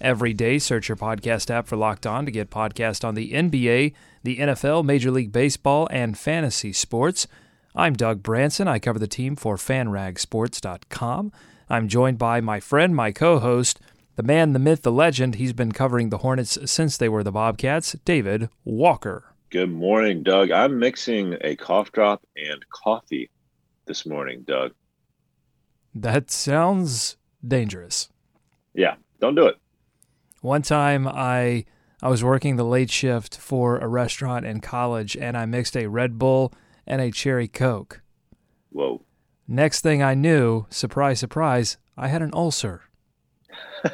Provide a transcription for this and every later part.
every day. Search your podcast app for Locked On to get podcast on the NBA, the NFL, Major League Baseball, and fantasy sports. I'm Doug Branson. I cover the team for fanragsports.com. I'm joined by my friend, my co host, the man, the myth, the legend. He's been covering the Hornets since they were the Bobcats, David Walker. Good morning, Doug. I'm mixing a cough drop and coffee this morning, Doug. That sounds dangerous. Yeah, don't do it. One time I I was working the late shift for a restaurant in college and I mixed a Red Bull and a cherry coke. Whoa. Next thing I knew, surprise surprise, I had an ulcer.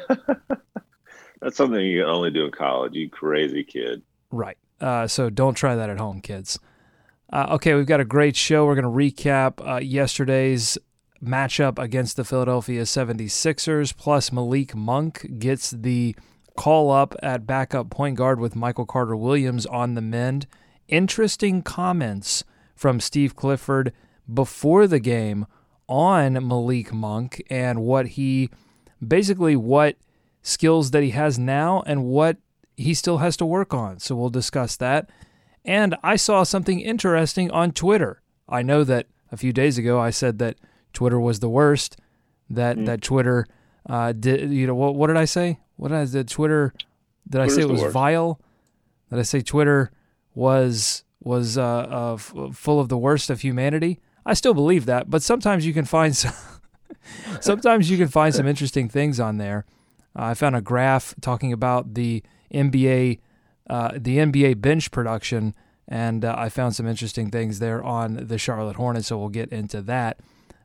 That's something you can only do in college, you crazy kid. Right. Uh, so don't try that at home, kids. Uh, okay, we've got a great show. We're going to recap uh, yesterday's matchup against the Philadelphia 76ers, plus Malik Monk gets the call up at backup point guard with Michael Carter Williams on the mend. Interesting comments from Steve Clifford before the game on Malik Monk and what he basically what skills that he has now and what he still has to work on. So we'll discuss that. And I saw something interesting on Twitter. I know that a few days ago I said that Twitter was the worst. That mm. that Twitter uh, did you know what what did I say? What did I did Twitter? Did Twitter's I say it was worst. vile? Did I say Twitter was was uh, uh, f- full of the worst of humanity? I still believe that, but sometimes you can find some, sometimes you can find some interesting things on there. Uh, I found a graph talking about the NBA uh, the NBA bench production, and uh, I found some interesting things there on the Charlotte Hornets. So we'll get into that.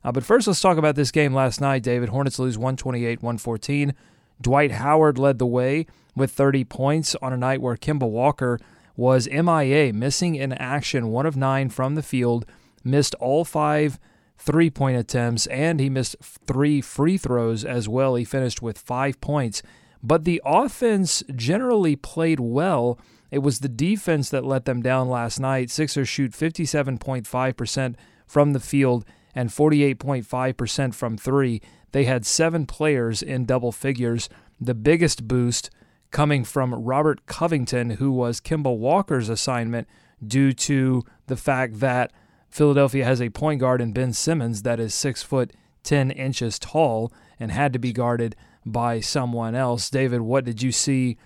Uh, but first, let's talk about this game last night. David Hornets lose 128 114. Dwight Howard led the way with 30 points on a night where Kemba Walker was MIA, missing in action, one of nine from the field, missed all five three point attempts, and he missed three free throws as well. He finished with five points. But the offense generally played well. It was the defense that let them down last night. Sixers shoot 57.5% from the field and 48.5% from three. They had seven players in double figures. The biggest boost coming from Robert Covington, who was Kemba Walker's assignment due to the fact that Philadelphia has a point guard in Ben Simmons that is six foot ten inches tall and had to be guarded by someone else. David, what did you see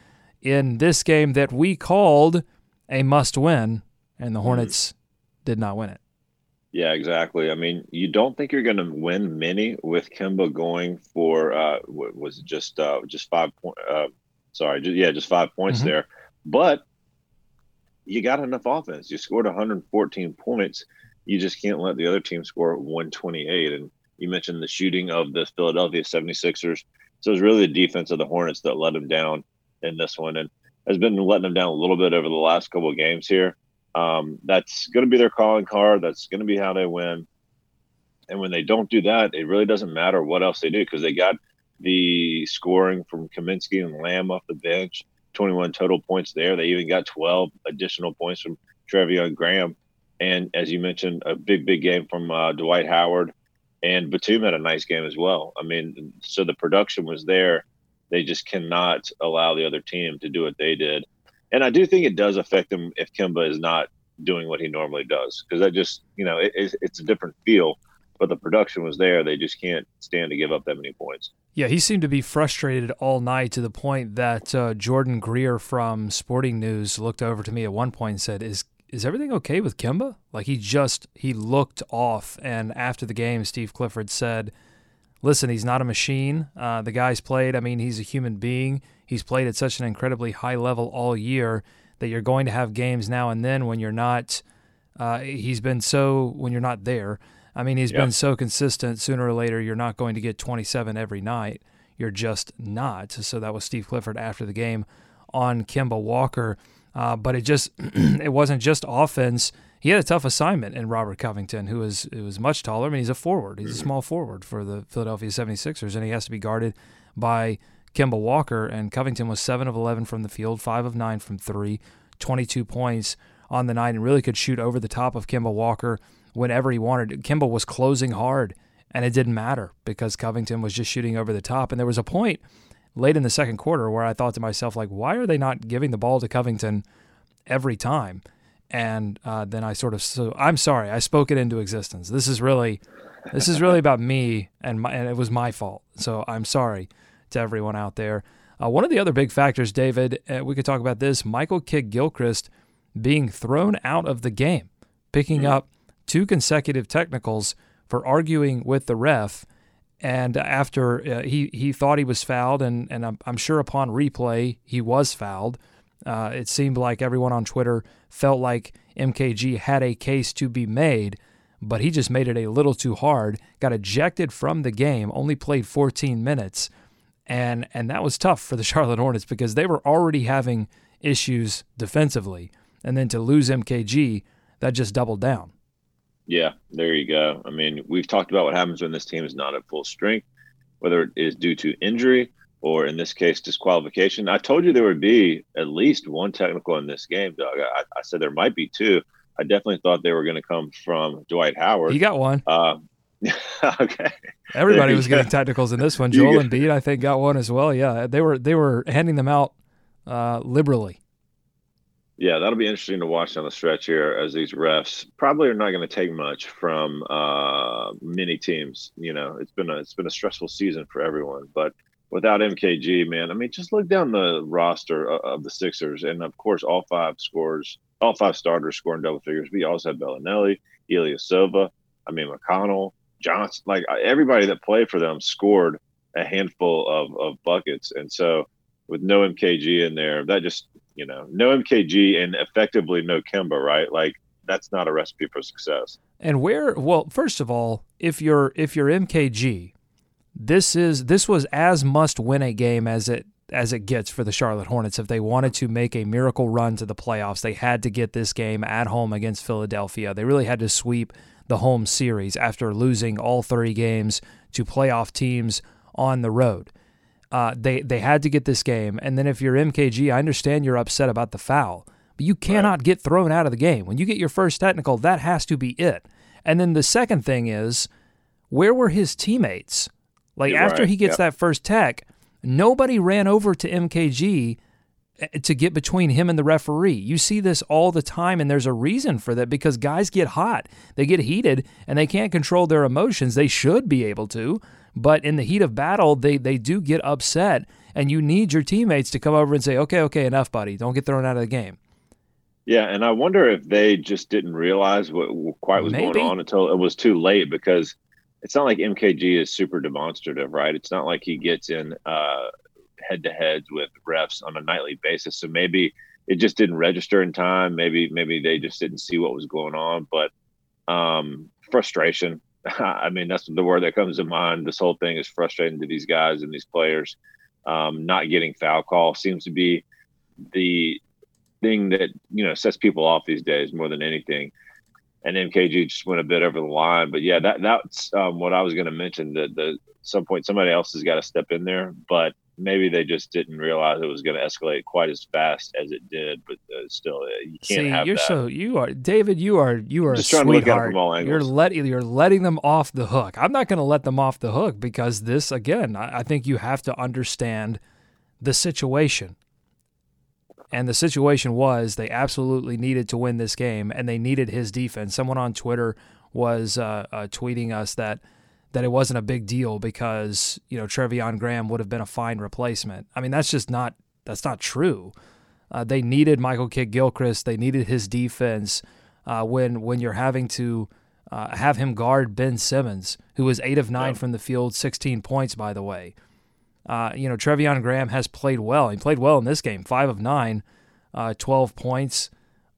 in this game that we called a must win, and the mm-hmm. Hornets did not win it? Yeah, exactly. I mean, you don't think you're going to win many with Kemba going for uh, what was it just uh, just five point? Uh, sorry, just, yeah, just five points mm-hmm. there. But you got enough offense. You scored 114 points. You just can't let the other team score 128. And you mentioned the shooting of the Philadelphia 76ers. So it was really the defense of the Hornets that let them down in this one, and has been letting them down a little bit over the last couple of games here. Um, that's going to be their calling card. That's going to be how they win. And when they don't do that, it really doesn't matter what else they do because they got the scoring from Kaminsky and Lamb off the bench, 21 total points there. They even got 12 additional points from Treveon Graham. And as you mentioned, a big, big game from uh, Dwight Howard and Batum had a nice game as well. I mean, so the production was there. They just cannot allow the other team to do what they did, and I do think it does affect him if Kemba is not doing what he normally does because that just you know it, it's a different feel. But the production was there. They just can't stand to give up that many points. Yeah, he seemed to be frustrated all night to the point that uh, Jordan Greer from Sporting News looked over to me at one point and said, "Is is everything okay with Kemba? Like he just he looked off, and after the game, Steve Clifford said, "Listen, he's not a machine. Uh, the guy's played. I mean, he's a human being. He's played at such an incredibly high level all year that you're going to have games now and then when you're not. Uh, he's been so when you're not there. I mean, he's yep. been so consistent. Sooner or later, you're not going to get 27 every night. You're just not. So that was Steve Clifford after the game on Kemba Walker. Uh, but it just it wasn't just offense. He had a tough assignment in Robert Covington, who is who is much taller. I mean, he's a forward. He's a small forward for the Philadelphia 76ers, and he has to be guarded by Kemba Walker. And Covington was 7 of 11 from the field, 5 of 9 from 3, 22 points on the night, and really could shoot over the top of Kemba Walker whenever he wanted. Kemba was closing hard, and it didn't matter because Covington was just shooting over the top. And there was a point late in the second quarter where I thought to myself, like, why are they not giving the ball to Covington every time? And uh, then I sort of so I'm sorry I spoke it into existence. This is really this is really about me and my, and it was my fault. So I'm sorry to everyone out there. Uh, one of the other big factors, David, uh, we could talk about this: Michael Kidd Gilchrist being thrown out of the game, picking up two consecutive technicals for arguing with the ref. And after uh, he he thought he was fouled, and and I'm, I'm sure upon replay he was fouled. Uh, it seemed like everyone on Twitter felt like MKG had a case to be made, but he just made it a little too hard. Got ejected from the game, only played 14 minutes, and and that was tough for the Charlotte Hornets because they were already having issues defensively, and then to lose MKG, that just doubled down. Yeah, there you go. I mean, we've talked about what happens when this team is not at full strength, whether it is due to injury or in this case disqualification. I told you there would be at least one technical in this game, Doug. I, I said there might be two. I definitely thought they were going to come from Dwight Howard. He got one. Uh, okay. Everybody was getting technicals in this one. Joel Embiid, I think, got one as well. Yeah, they were they were handing them out uh, liberally. Yeah, that'll be interesting to watch down the stretch here as these refs probably are not going to take much from uh, many teams. You know, it's been a it's been a stressful season for everyone, but without MKG, man, I mean, just look down the roster uh, of the Sixers, and of course, all five scores, all five starters scoring double figures. We also have Belinelli, Ilyasova, I mean McConnell, Johnson, like everybody that played for them scored a handful of, of buckets, and so with no MKG in there, that just you know, no MKG and effectively no Kemba, right? Like that's not a recipe for success. And where? Well, first of all, if you're if you're MKG this is this was as must win a game as it as it gets for the Charlotte Hornets. If they wanted to make a miracle run to the playoffs, they had to get this game at home against Philadelphia. They really had to sweep the home series after losing all three games to playoff teams on the road. Uh, they they had to get this game, and then if you're MKG, I understand you're upset about the foul, but you cannot right. get thrown out of the game when you get your first technical. That has to be it. And then the second thing is, where were his teammates? Like You're after right. he gets yep. that first tech, nobody ran over to MKG eh, to get between him and the referee. You see this all the time, and there's a reason for that because guys get hot, they get heated, and they can't control their emotions. They should be able to, but in the heat of battle, they they do get upset, and you need your teammates to come over and say, "Okay, okay, enough, buddy. Don't get thrown out of the game." Yeah, and I wonder if they just didn't realize what quite was Maybe. going on until it was too late because it's not like MKG is super demonstrative, right? It's not like he gets in head to heads with refs on a nightly basis. So maybe it just didn't register in time. Maybe maybe they just didn't see what was going on. But um, frustration. I mean, that's the word that comes to mind. This whole thing is frustrating to these guys and these players. Um, not getting foul call seems to be the thing that you know sets people off these days more than anything and MKG just went a bit over the line. But yeah, that that's um, what I was going to mention. That the some point somebody else has got to step in there, but maybe they just didn't realize it was going to escalate quite as fast as it did. But uh, still, uh, you can't See, have you're that. so you are David. You are you are just a sweetheart. You're letting you're letting them off the hook. I'm not going to let them off the hook because this again. I, I think you have to understand the situation. And the situation was they absolutely needed to win this game, and they needed his defense. Someone on Twitter was uh, uh, tweeting us that that it wasn't a big deal because you know Treveon Graham would have been a fine replacement. I mean, that's just not that's not true. Uh, they needed Michael Kidd Gilchrist. They needed his defense uh, when when you're having to uh, have him guard Ben Simmons, who was eight of nine yeah. from the field, 16 points by the way. Uh, you know, Treveon Graham has played well. He played well in this game, five of nine, uh, 12 points.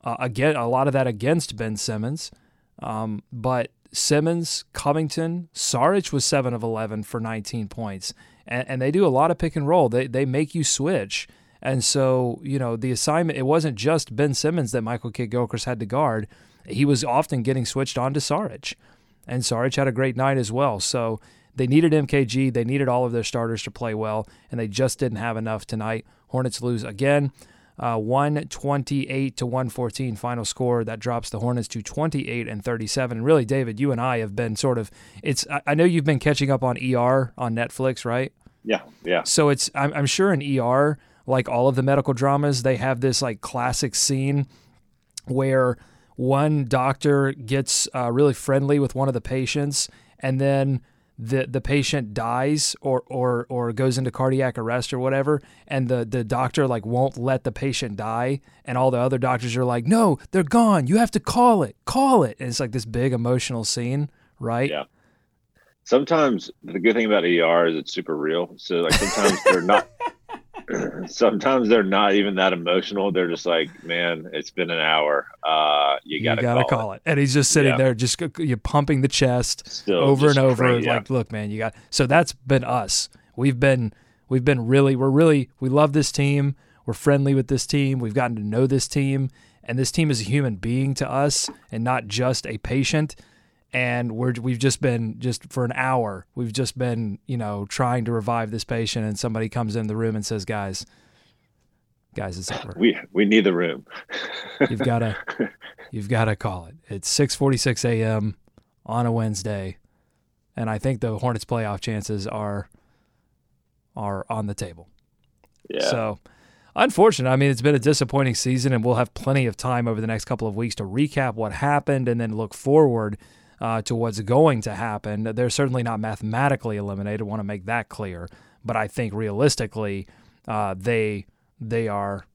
Uh, again, a lot of that against Ben Simmons. Um, but Simmons, Covington, Saric was seven of 11 for 19 points. And, and, they do a lot of pick and roll. They, they make you switch. And so, you know, the assignment, it wasn't just Ben Simmons that Michael Kidd Gilchrist had to guard. He was often getting switched on to Saric. And Saric had a great night as well. So they needed MKG. They needed all of their starters to play well, and they just didn't have enough tonight. Hornets lose again. Uh, 128 to 114 final score that drops the Hornets to 28 and 37. And really, David, you and I have been sort of it's. I know you've been catching up on ER on Netflix, right? Yeah, yeah. So it's. I'm, I'm sure in ER, like all of the medical dramas, they have this like classic scene where one doctor gets uh, really friendly with one of the patients, and then the the patient dies or or or goes into cardiac arrest or whatever and the the doctor like won't let the patient die and all the other doctors are like no they're gone. You have to call it. Call it. And it's like this big emotional scene right? Yeah. Sometimes the good thing about er is it's super real. So like sometimes they're not sometimes they're not even that emotional. They're just like, man, it's been an hour. Uh, you gotta, you gotta call, call it. it. And he's just sitting yeah. there, just you pumping the chest Still over and over. Crazy, like, yeah. look, man, you got. So that's been us. We've been, we've been really, we're really, we love this team. We're friendly with this team. We've gotten to know this team, and this team is a human being to us, and not just a patient and we're we've just been just for an hour we've just been you know trying to revive this patient and somebody comes in the room and says guys guys it's over we we need the room you've got to you've got to call it it's 6:46 a.m. on a Wednesday and I think the Hornets playoff chances are are on the table yeah so unfortunate. I mean, it's been a disappointing season, and we'll have plenty of time over the next couple of weeks to recap what happened and then look forward uh, to what's going to happen. They're certainly not mathematically eliminated. I want to make that clear, but I think realistically, uh, they they are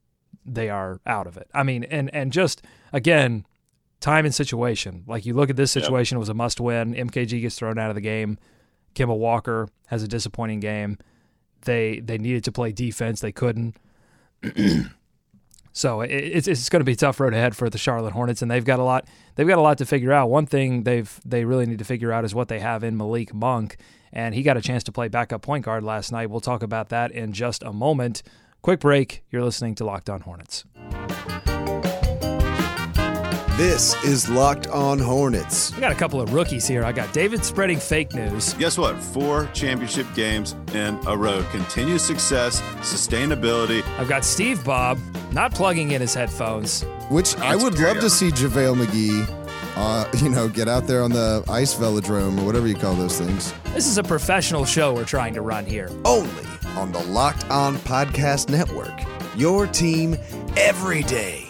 they are out of it. I mean, and and just again, time and situation. Like you look at this situation, yep. it was a must win. MKG gets thrown out of the game. Kemba Walker has a disappointing game. They they needed to play defense, they couldn't. So it's it's going to be a tough road ahead for the Charlotte Hornets, and they've got a lot they've got a lot to figure out. One thing they've they really need to figure out is what they have in Malik Monk, and he got a chance to play backup point guard last night. We'll talk about that in just a moment. Quick break. You're listening to Locked On Hornets. This is Locked On Hornets. We got a couple of rookies here. I got David spreading fake news. Guess what? Four championship games in a row. Continued success, sustainability. I've got Steve Bob not plugging in his headphones. Which I would love to see JaVale McGee uh, you know, get out there on the ice velodrome or whatever you call those things. This is a professional show we're trying to run here. Only on the Locked On Podcast Network. Your team every day.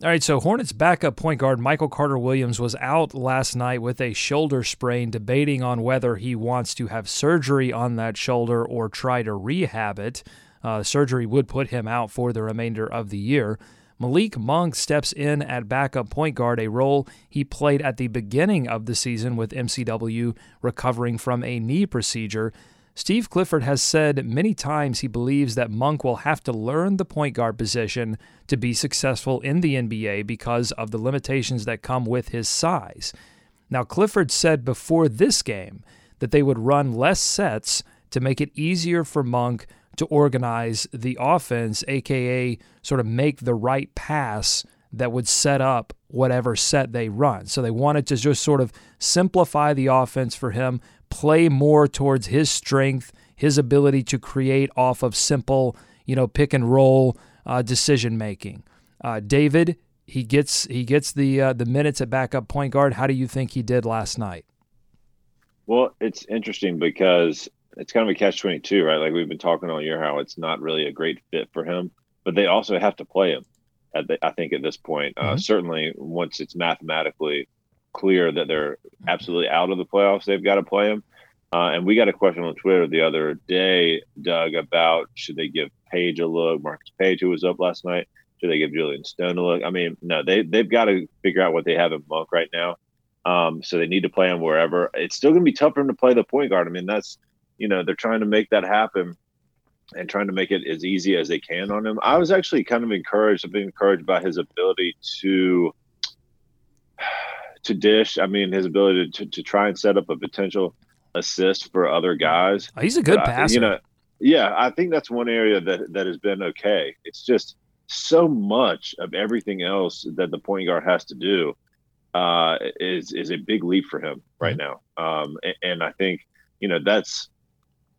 All right, so Hornets backup point guard Michael Carter Williams was out last night with a shoulder sprain, debating on whether he wants to have surgery on that shoulder or try to rehab it. Uh, surgery would put him out for the remainder of the year. Malik Monk steps in at backup point guard, a role he played at the beginning of the season with MCW recovering from a knee procedure. Steve Clifford has said many times he believes that Monk will have to learn the point guard position to be successful in the NBA because of the limitations that come with his size. Now, Clifford said before this game that they would run less sets to make it easier for Monk to organize the offense, aka sort of make the right pass that would set up whatever set they run. So they wanted to just sort of simplify the offense for him, play more towards his strength, his ability to create off of simple, you know, pick and roll uh, decision making. Uh, David, he gets he gets the uh, the minutes at backup point guard. How do you think he did last night? Well, it's interesting because it's kind of a catch twenty two, right? Like we've been talking all year how it's not really a great fit for him, but they also have to play him. The, I think at this point, uh, mm-hmm. certainly once it's mathematically clear that they're absolutely out of the playoffs, they've got to play him. Uh, and we got a question on Twitter the other day, Doug, about should they give Paige a look, Marcus Paige, who was up last night, should they give Julyan Stone a look? I mean, no, they they've got to figure out what they have in Monk right now. Um, so they need to play him wherever. It's still going to be tough for him to play the point guard. I mean, that's you know they're trying to make that happen and trying to make it as easy as they can on him. I was actually kind of encouraged. I've been encouraged by his ability to to dish. I mean, his ability to, to try and set up a potential assist for other guys. Oh, he's a good I- passer. You know, yeah, I think that's one area that that has been okay. It's just so much of everything else that the point guard has to do uh, is is a big leap for him right now. Um, a- and, I think you know that's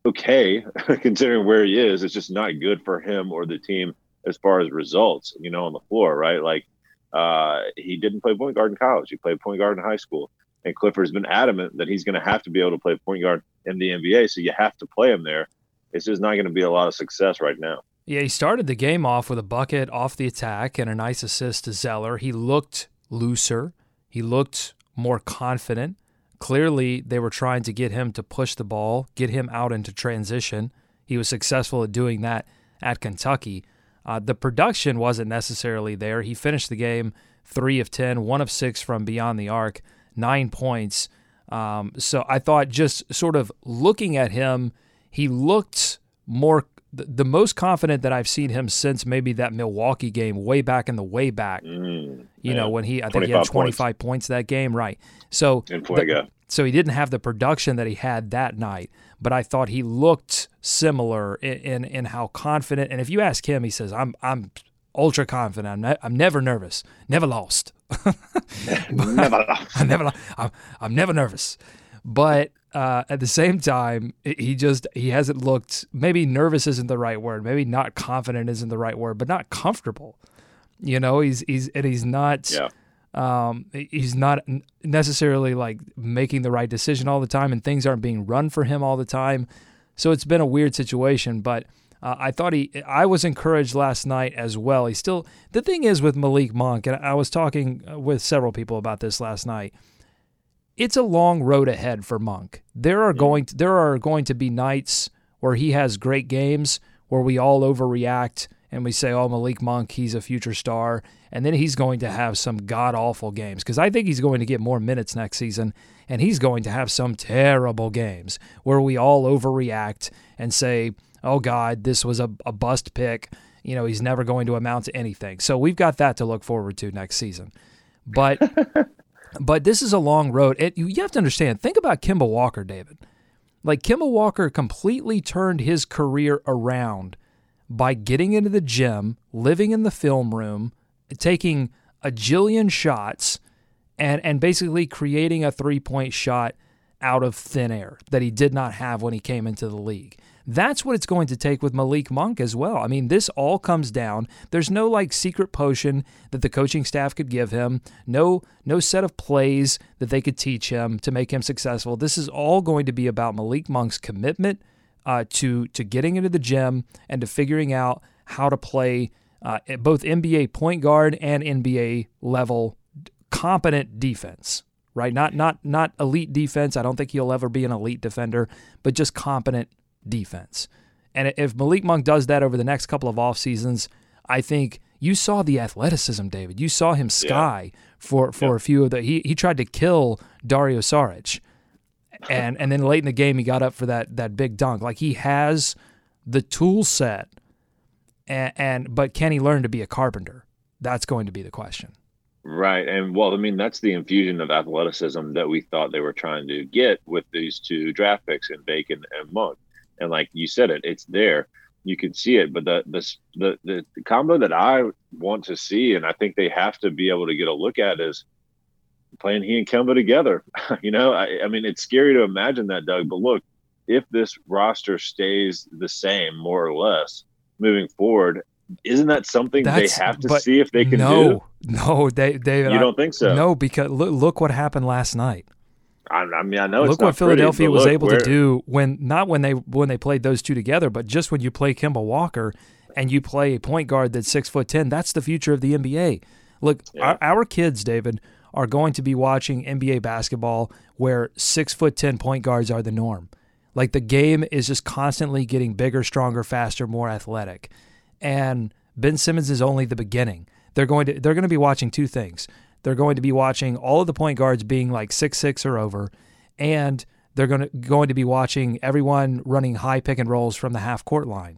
okay considering where he is. It's just not good for him or the team as far as results. You know, on the floor, right? Like uh, he didn't play point guard in college. He played point guard in high school. And Clifford's been adamant that he's going to have to be able to play point guard in the NBA. So you have to play him there. It's just not going to be a lot of success right now. Yeah, he started the game off with a bucket off the attack and a nice assist to Zeller. He looked looser. He looked more confident. Clearly, they were trying to get him to push the ball, get him out into transition. He was successful at doing that at Kentucky. Uh, the production wasn't necessarily there. He finished the game three of 10, one of six from beyond the arc, nine points. Um, so I thought just sort of looking at him, he looked more the, most confident that I've seen him since maybe that Milwaukee game way back in the way back. Mm, You know, when he I think he had 25 points. points that game, right. So the- so he didn't have the production that he had that night, but I thought he looked similar in in, in how confident. And if you ask him, he says, "I'm I'm ultra confident. I'm, ne- I'm never nervous, never lost. Never. I'm never I'm, I'm never nervous." But uh, at the same time, he just he hasn't looked. Maybe nervous isn't the right word. Maybe not confident isn't the right word, but not comfortable. You know, he's he's and he's not Yeah. Um, he's not necessarily like making the right decision all the time, and things aren't being run for him all the time. So it's been a weird situation. But uh, I thought he, I was encouraged last night as well. He still, the thing is with Malik Monk, and I was talking uh, with several people about this last night. It's a long road ahead for Monk. There are going to, there are going to be nights where he has great games where we all overreact and we say, "Oh, Malik Monk, he's a future star," and then he's going to have some god awful games because I think he's going to get more minutes next season, and he's going to have some terrible games where we all overreact and say, "Oh God, this was a, a bust pick." You know, he's never going to amount to anything. So we've got that to look forward to next season. But but this is a long road. It, you, you have to understand. Think about Kemba Walker, David. Like Kemba Walker completely turned his career around by getting into the gym, living in the film room, taking a jillion shots, and and basically creating a three point shot out of thin air that he did not have when he came into the league. That's what it's going to take with Malik Monk as well. I mean, this all comes down. There's no like secret potion that the coaching staff could give him. No, no set of plays that they could teach him to make him successful. This is all going to be about Malik Monk's commitment uh, to to getting into the gym and to figuring out how to play uh, both NBA point guard and NBA level competent defense. Right? Not not not elite defense. I don't think he'll ever be an elite defender, but just competent defense. And if Malik Monk does that over the next couple of off seasons, I think you saw the athleticism, David. You saw him sky for for a few of the. He he tried to kill Dario Saric, and and then late in the game he got up for that that big dunk. Like he has the tool set, and, and but can he learn to be a carpenter? That's going to be the question. Right. And well, I mean, that's the infusion of athleticism that we thought they were trying to get with these two draft picks in Bacon and Monk. And like you said it, it's there. You can see it. But the the the, the, combo that I want to see, and I think they have to be able to get a look at is playing he and Kemba together. you know, I, I mean, it's scary to imagine that, Doug. But look, if this roster stays the same, more or less, moving forward, isn't that something That's- they have to see if they can no, do? no, Da- David. You I- don't think so? No, because look, look what happened last night. I, I mean, I know it's look not what Philadelphia pretty, was look, able where- to do when not when they when they played those two together, but just when you play Kemba Walker and you play a point guard that's six foot ten. That's the future of the NBA. Look, Yeah. our, our kids, David, are going to be watching NBA basketball where six foot ten point guards are the norm. Like the game is just constantly getting bigger, stronger, faster, more athletic. And Ben Simmons is only the beginning. They're going to they're going to be watching two things. They're going to be watching all of the point guards being like six six or over, and they're going to going to be watching everyone running high pick and rolls from the half court line.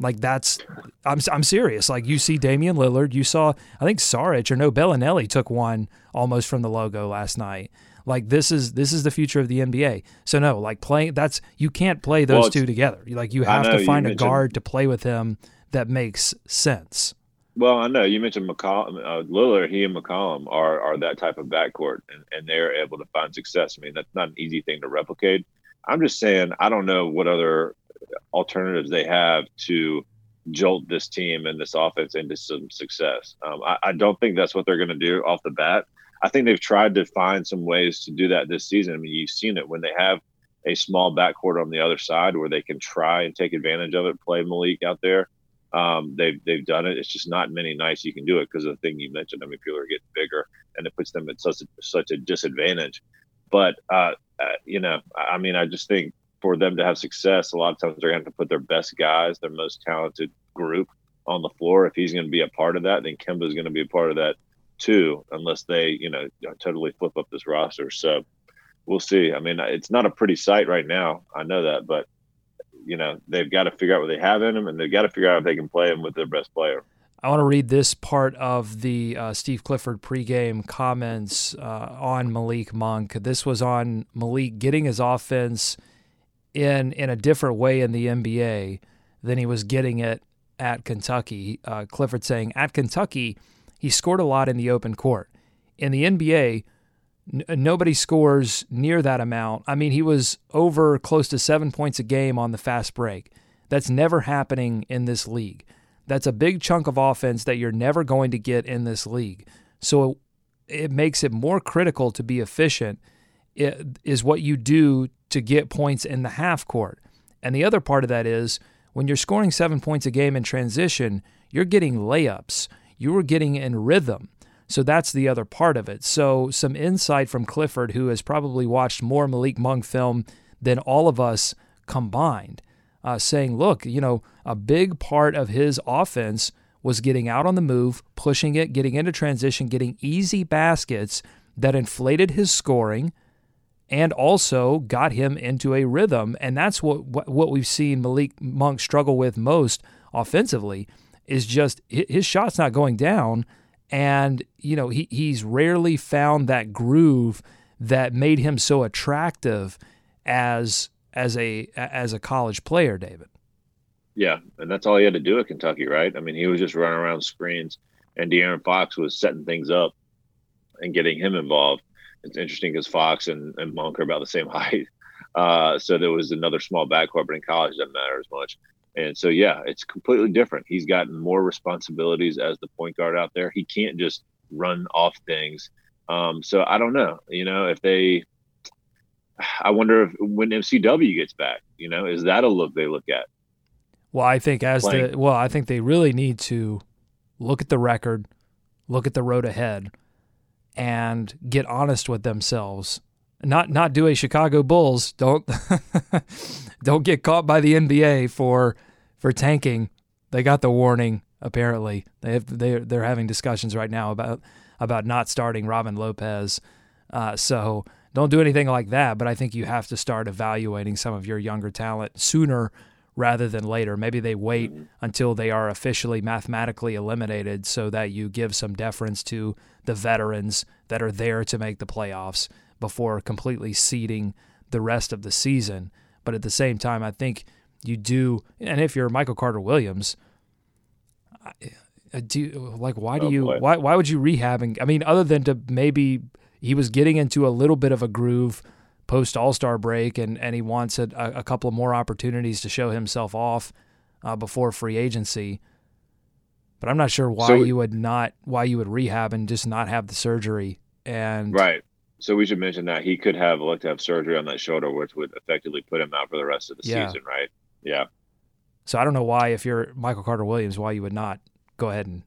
Like that's I'm I'm serious. Like you see Damian Lillard, you saw I think Saric or no Belinelli took one almost from the logo last night. Like this is this is the future of the NBA. So no, like playing that's you can't play those Well, two together. Like you have know, to find a guard to play with him that makes sense. Well, I know you mentioned McCollum, uh, Lillard. He and McCollum are are that type of backcourt, and, and they're able to find success. I mean, that's not an easy thing to replicate. I'm just saying, I don't know what other alternatives they have to jolt this team and this offense into some success. Um, I, I don't think that's what they're going to do off the bat. I think they've tried to find some ways to do that this season. I mean, you've seen it when they have a small backcourt on the other side where they can try and take advantage of it, play Malik out there. Um, they've they've done it. It's just not many nights you can do it because of the thing you mentioned. I mean, people are getting bigger, and it puts them at such a, such a disadvantage. But uh, uh, you know, I I mean, I just think for them to have success, a lot of times they're going to put their best guys, their most talented group on the floor. If he's going to be a part of that, then Kemba is going to be a part of that too, unless they, you know, totally flip up this roster. So we'll see. I mean, it's not a pretty sight right now. I know that, but you know, they've got to figure out what they have in them, and they've got to figure out if they can play them with their best player. I want to read this part of the uh, Steve Clifford pregame comments uh, on Malik Monk. This was on Malik getting his offense in in a different way in the NBA than he was getting it at Kentucky. Uh, Clifford saying at Kentucky he scored a lot in the open court. In the NBA, n- nobody scores near that amount. I mean, he was over close to seven points a game on the fast break. That's never happening in this league. That's a big chunk of offense that you're never going to get in this league. So it makes it more critical to be efficient it is what you do to get points in the half court. And the other part of that is when you're scoring 7 points a game in transition, you're getting layups. You are getting in rhythm. So that's the other part of it. So some insight from Clifford who has probably watched more Malik Monk film than all of us combined uh, saying, look, you know, a big part of his offense was getting out on the move, pushing it, getting into transition, getting easy baskets that inflated his scoring and also got him into a rhythm. And that's what, what, we've seen Malik Monk struggle with most offensively is just his shot's not going down. And, you know, he, he's rarely found that groove that made him so attractive as as a as a college player, David. Yeah, and that's all he had to do at Kentucky, right? I mean, he was just running around screens, and De'Aaron Fox was setting things up and getting him involved. It's interesting because Fox and, and Monk are about the same height, uh, so there was another small backcourt, but in college it doesn't matter as much. And so, yeah, it's completely different. He's gotten more responsibilities as the point guard out there. He can't just run off things. Um, so I don't know, you know, if they. I wonder if when MCW gets back, you know, is that a look they look at? Well, I think as Playing. the well, I think they really need to look at the record, look at the road ahead, and get honest with themselves. Not not do a Chicago Bulls. Don't don't get caught by the NBA for for tanking. They got the warning. Apparently, they have they they're having discussions right now about about not starting Robin Lopez. Uh, so don't do anything like that. But I think you have to start evaluating some of your younger talent sooner rather than later. Maybe they wait mm-hmm. until they are officially mathematically eliminated so that you give some deference to the veterans that are there to make the playoffs before completely ceding the rest of the season. But at the same time, I think you do, and if you're Michael Carter Williams, do like why do Oh, you boy. why why would you rehabbing? I mean, other than to maybe he was getting into a little bit of a groove post All Star break, and and he wants a, a couple of more opportunities to show himself off uh, before free agency. But I'm not sure why So- you would not why you would rehab and just not have the surgery. And Right. So we should mention that he could have looked to have surgery on that shoulder, which would effectively put him out for the rest of the Yeah. season, right? Yeah. so I don't know why if you're Michael Carter Williams, why you would not go ahead and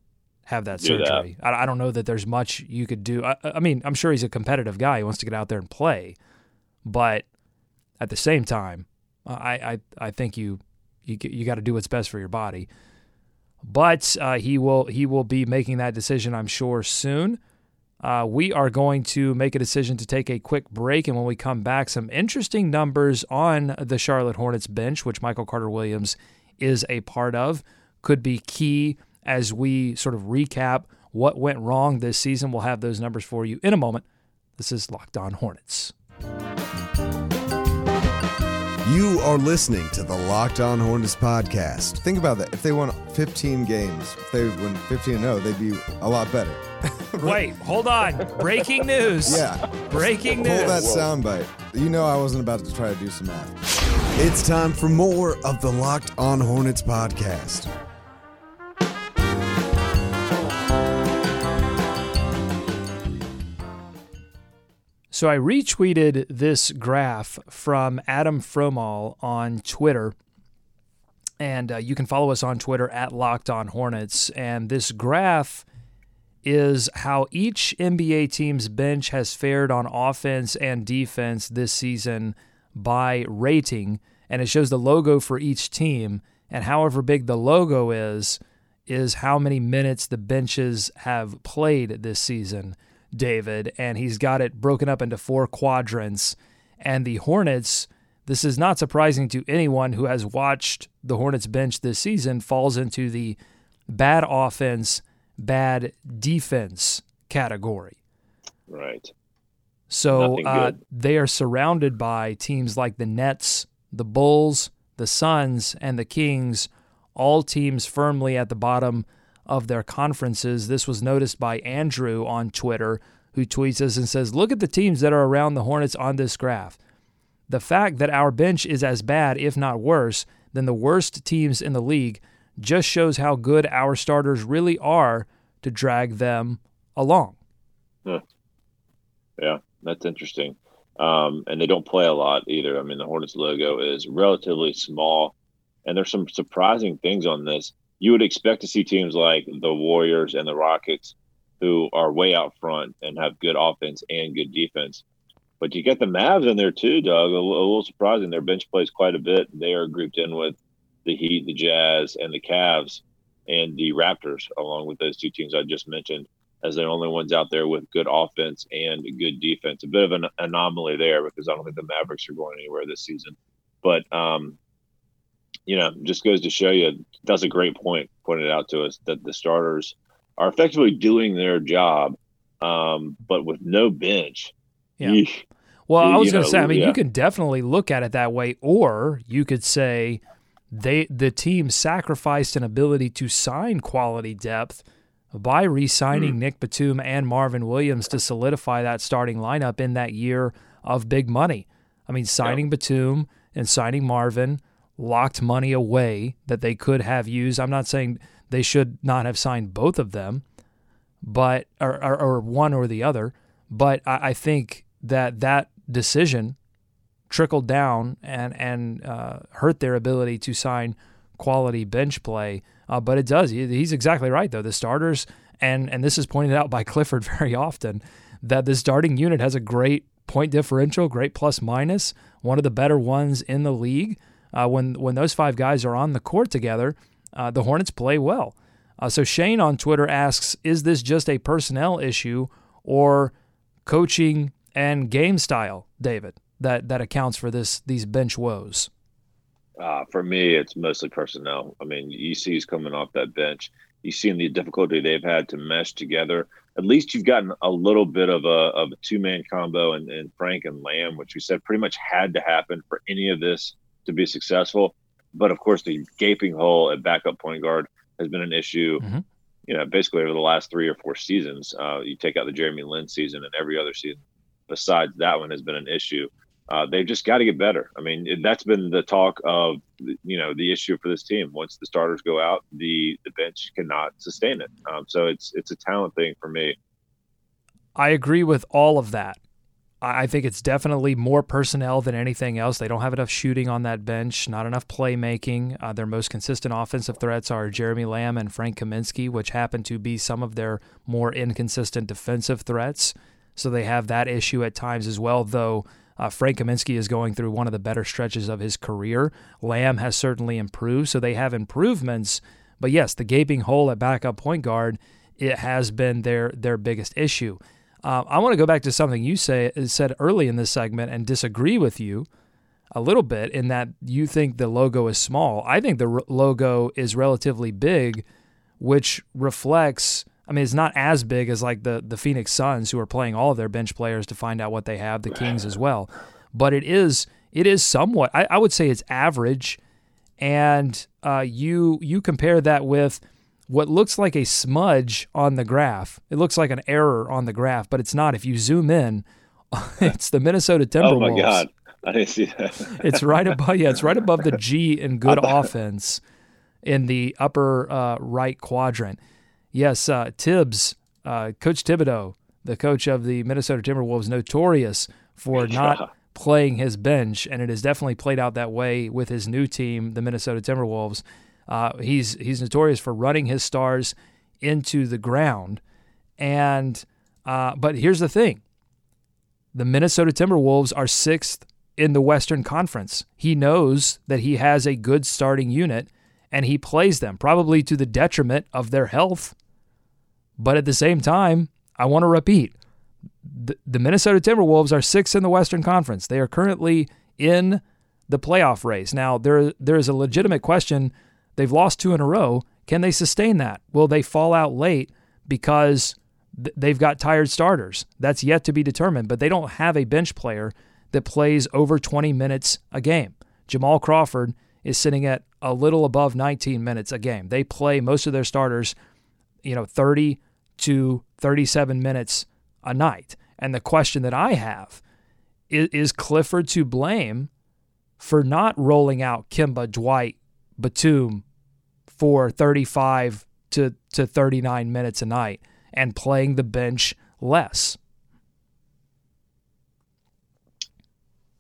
have that Do that. surgery. I, I don't know that there's much you could do. I, I mean, I'm sure he's a competitive guy. He wants to get out there and play, but at the same time, I I, I think you you you got to do what's best for your body. But uh, he will he will be making that decision, I'm sure, soon. Uh, we are going to make a decision to take a quick break, and when we come back, some interesting numbers on the Charlotte Hornets bench, which Michael Carter Williams is a part of could be key as we sort of recap what went wrong this season. We'll have those numbers for you in a moment. This is Locked On Hornets. You are listening to the Locked On Hornets podcast. Think about that. If they won 15 games, if they win 15 0, they'd be a lot better. Wait, hold on. Breaking news. Yeah. Breaking Pull news. that soundbite. You know I wasn't about to try to do some math. It's time for more of the Locked On Hornets podcast. So I retweeted this graph from Adam Fromal on Twitter. And uh, you can follow us on Twitter at Locked On Hornets. And this graph is how each NBA team's bench has fared on offense and defense this season by rating. And it shows the logo for each team. And however big the logo is, is how many minutes the benches have played this season. David, and he's got it broken up into four quadrants. And the Hornets, this is not surprising to anyone who has watched the Hornets bench this season, falls into the bad offense, bad defense category. Right. So uh, they are surrounded by teams like the Nets, the Bulls, the Suns, and the Kings, all teams firmly at the bottom of their conferences. This was noticed by Andrew on Twitter, who tweets us and says, Look at the teams that are around the Hornets on this graph. The fact that our bench is as bad, if not worse, than the worst teams in the league just shows how good our starters really are to drag them along. Yeah, that's interesting. Um, and they don't play a lot either. I mean, the Hornets logo is relatively small, and there's some surprising things on this. You would expect to see teams like the Warriors and the Rockets, who are way out front and have good offense and good defense. But you get the Mavs in there too, Doug. A, little- surprising. Their bench plays quite a bit. They are grouped in with the Heat, the Jazz, and the Cavs, and the Raptors, along with those two teams I just mentioned as the only ones out there with good offense and good defense. A bit of an anomaly there because I don't think the Mavericks are going anywhere this season. But um, you know, just goes to show you that's a great point pointed out to us that the starters are effectively doing their job, um, but with no bench. Yeah. Well, I was going to say, I mean, yeah. you can definitely look at it that way, or you could say they the team sacrificed an ability to sign quality depth by re-signing Hmm. Nick Batum and Marvin Williams to solidify that starting lineup in that year of big money. I mean, signing Batum and signing Marvin locked money away that they could have used. I'm not saying they should not have signed both of them, but or, or, or one or the other. But I, I think that that decision trickled down and and uh, hurt their ability to sign quality bench play. Uh, but it does. He's exactly right though. The starters and and this is pointed out by Clifford very often that the starting unit has a great point differential, great plus minus, one of the better ones in the league. Uh, when when those five guys are on the court together, uh, the Hornets play well. Uh, so Shane on Twitter asks, "Is this just a personnel issue or coaching and game style, David, that that accounts for this these bench woes?" Uh, for me, it's mostly personnel. I mean, you see who's coming off that bench. You've seen the difficulty they've had to mesh together. At least you've gotten a little bit of a of a two man combo and, and Frank and Lamb, which we said pretty much had to happen for any of this to be successful. But of course, the gaping hole at backup point guard has been an issue. Mhm. You know, basically over the last three or four seasons. Uh, you take out the Jeremy Lin season, and every other season besides that one has been an issue. Uh, they've just got to get better. I mean, it- that's been the talk of you know the issue for this team. Once the starters go out, the the bench cannot sustain it. Um, so it's it's a talent thing for me. I agree with all of that. I think it's definitely more personnel than anything else. They don't have enough shooting on that bench, not enough playmaking. Uh, their most consistent offensive threats are Jeremy Lamb and Frank Kaminsky, which happen to be some of their more inconsistent defensive threats. So they have that issue at times as well, though uh, Frank Kaminsky is going through one of the better stretches of his career. Lamb has certainly improved, so they have improvements. But yes, the gaping hole at backup point guard it has been their their biggest issue. Uh, I want to go back to something you say said early in this segment and disagree with you. a little bit in that you think the logo is small. I think the logo is relatively big, which reflects. I mean, it's not as big as like the the Phoenix Suns, who are playing all of their bench players to find out what they have. The Kings as well, but it is it is somewhat. I, I would say it's average, and uh, you you compare that with what looks like a smudge on the graph. It looks like an error on the graph, but it's not. If you zoom in, it's the Minnesota Timberwolves. Oh my god. I didn't see that. it's right above yeah, it's right above the G in good offense in the upper uh, right quadrant. Yes, uh, Tibbs, uh, Coach Thibodeau, the coach of the Minnesota Timberwolves, notorious for not playing his bench, and it has definitely played out that way with his new team, the Minnesota Timberwolves. Uh, he's he's notorious for running his stars into the ground, and uh, but here's the thing: the Minnesota Timberwolves are sixth in the Western Conference. He knows that he has a good starting unit, and he plays them probably to the detriment of their health. But at the same time, I want to repeat: the, the Minnesota Timberwolves are sixth in the Western Conference. They are currently in the playoff race. Now, there there is a legitimate question They've lost two in a row. Can they sustain that? Will they fall out late because th- they've got tired starters? That's yet to be determined, but they don't have a bench player that plays over 20 minutes a game. Jamal Crawford is sitting at a little above 19 minutes a game. They play most of their starters, you know, 30 to 37 minutes a night. And the question that I have is, is Clifford to blame for not rolling out Kemba, Dwight, Batum for 35 to, to 39 minutes a night and playing the bench less.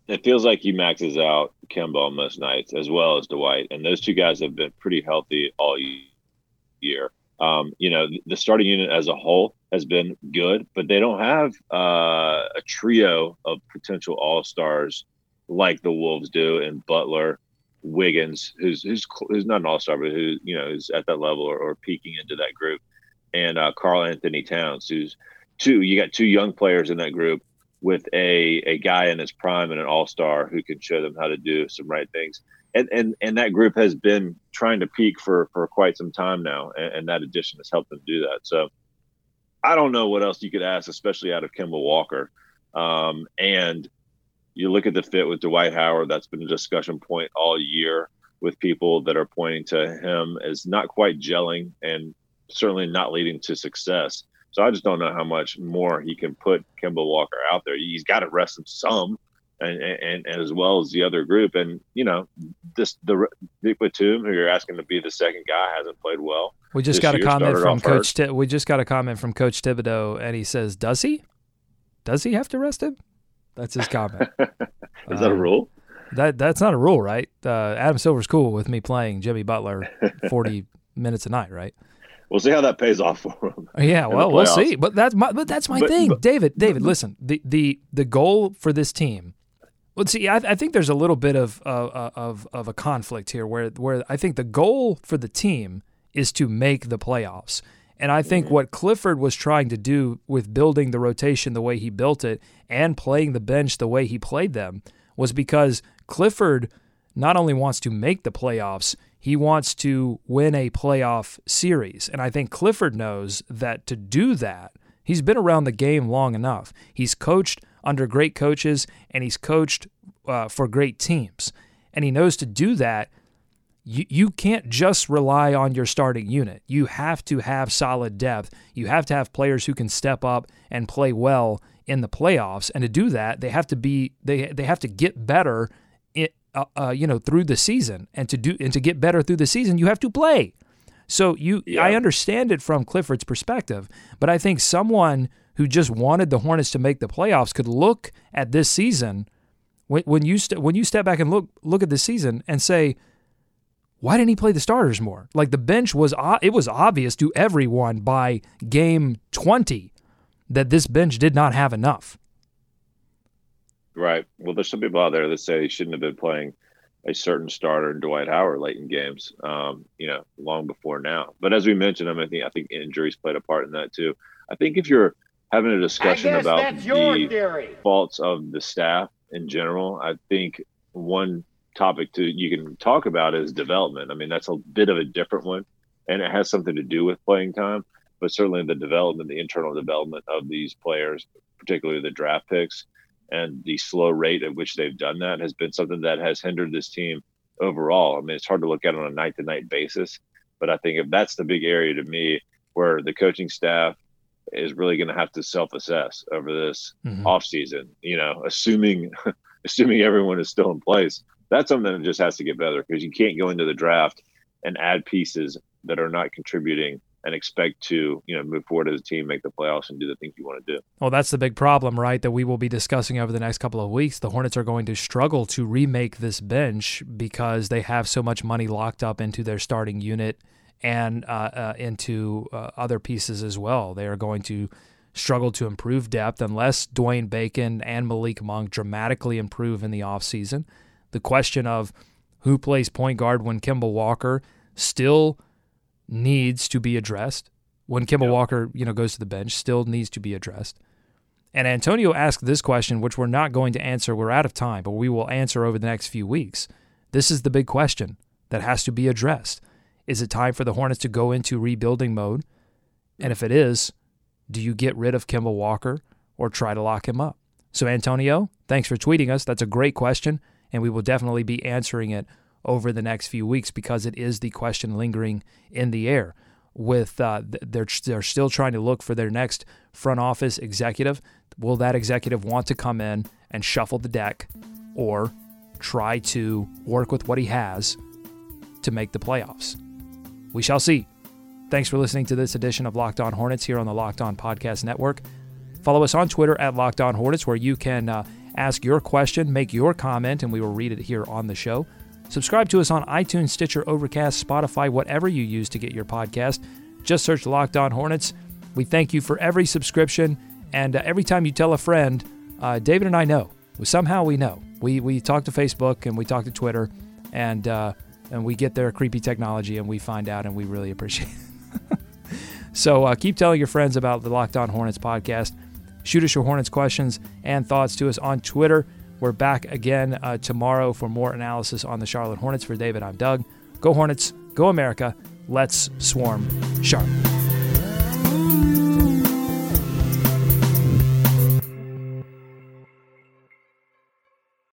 It feels like he maxes out Kemba most nights as well as Dwight, and those two guys have been pretty healthy all year. Um, you know, the starting unit as a whole has been good, but they don't have uh, a trio of potential all stars like the Wolves do in Butler, Wiggins, who's who's who's not an all star, but who you know is at that level or, or peaking into that group, and uh, Karl-Anthony Towns, who's two. You got two young players in that group with a a guy in his prime and an all star who can show them how to do some right things. And and and that group has been trying to peak for for quite some time now, and, and that addition has helped them do that. So I don't know what else you could ask, especially out of Kemba Walker. Um, and you look at the fit with Dwight Howard, that's been a discussion point all year with people that are pointing to him as not quite gelling and certainly not leading to success. So I just don't know how much more he can put Kemba Walker out there. He's got to rest him some, and, and, and as well as the other group. And you know, this the Nic Batum, who you're asking to be the second guy, hasn't played well. We just got a comment from Coach. T- we just got a comment from Coach Thibodeau, and he says, "Does he? Does he have to rest him?" That's his comment. Is that a um, rule? That that's not a rule, right? Uh, Adam Silver's cool with me playing Jimmy Butler forty minutes a night, right? We'll see how that pays off for him. Yeah, well, we'll see. But that's my but that's my but, thing, but, David. David, listen. The the the goal for this team. Let's see. I, I think there's a little bit of uh, of of a conflict here, where where I think the goal for the team is to make the playoffs. And I think what Clifford was trying to do with building the rotation the way he built it and playing the bench the way he played them was because Clifford not only wants to make the playoffs, he wants to win a playoff series. And I think Clifford knows that to do that, he's been around the game long enough. He's coached under great coaches and he's coached uh, for great teams. And he knows to do that, you, you can't just rely on your starting unit. You have to have solid depth. You have to have players who can step up and play well in the playoffs. And to do that, they have to be they they have to get better, in, uh, uh, you know, through the season. And to do and to get better through the season, you have to play. So you, yeah. I understand it from Clifford's perspective, but I think someone who just wanted the Hornets to make the playoffs could look at this season when, when you st- when you step back and look look at this season and say why didn't he play the starters more? Like the bench was, it was obvious to everyone by game 20 that this bench did not have enough. Right. Well, there's some people out there that say he shouldn't have been playing a certain starter in Dwight Howard late in games, um, you know, long before now. But as we mentioned, I, mean, I think I think injuries played a part in that too. I think if you're having a discussion about the theory. faults of the staff in general, I think one topic to you can talk about is development. I mean, that's a bit of a different one, and it has something to do with playing time, but certainly the development, the internal development of these players, particularly the draft picks, and the slow rate at which they've done that has been something that has hindered this team overall. I mean, it's hard to look at on a night to night basis, but I think if that's the big area to me where the coaching staff is really going to have to self assess over this mm-hmm. off season, you know, assuming assuming everyone is still in place. That's something that just has to get better because you can't go into the draft and add pieces that are not contributing and expect to you know move forward as a team, make the playoffs, and do the things you want to do. Well, that's the big problem, right? That we will be discussing over the next couple of weeks. The Hornets are going to struggle to remake this bench because they have so much money locked up into their starting unit and uh, uh, into uh, other pieces as well. They are going to struggle to improve depth unless Dwayne Bacon and Malik Monk dramatically improve in the offseason. The question of who plays point guard when Kemba Walker still needs to be addressed. When Kemba yep. Walker, you know, goes to the bench, still needs to be addressed. And Antonio asked this question, which we're not going to answer. We're out of time, but we will answer over the next few weeks. This is the big question that has to be addressed. Is it time for the Hornets to go into rebuilding mode? And if it is, do you get rid of Kemba Walker or try to lock him up? So, Antonio, thanks for tweeting us. That's a great question, and we will definitely be answering it over the next few weeks because it is the question lingering in the air. With uh, they're they're still trying to look for their next front office executive. Will that executive want to come in and shuffle the deck, or try to work with what he has to make the playoffs? We shall see. Thanks for listening to this edition of Locked On Hornets here on the Locked On Podcast Network. Follow us on Twitter at Locked On Hornets, where you can uh, ask your question, make your comment, and we will read it here on the show. Subscribe to us on iTunes, Stitcher, Overcast, Spotify, whatever you use to get your podcast. Just search Locked On Hornets. We thank you for every subscription, and uh, every time you tell a friend, uh, David and I know. Somehow we know. We we talk to Facebook and we talk to Twitter, and uh, and we get their creepy technology, and we find out, and we really appreciate it. so uh, keep telling your friends about the Locked On Hornets podcast. Shoot us your Hornets questions and thoughts to us on Twitter. We're back again uh, tomorrow for more analysis on the Charlotte Hornets. For David, I'm Doug. Go Hornets, go America. Let's swarm sharp.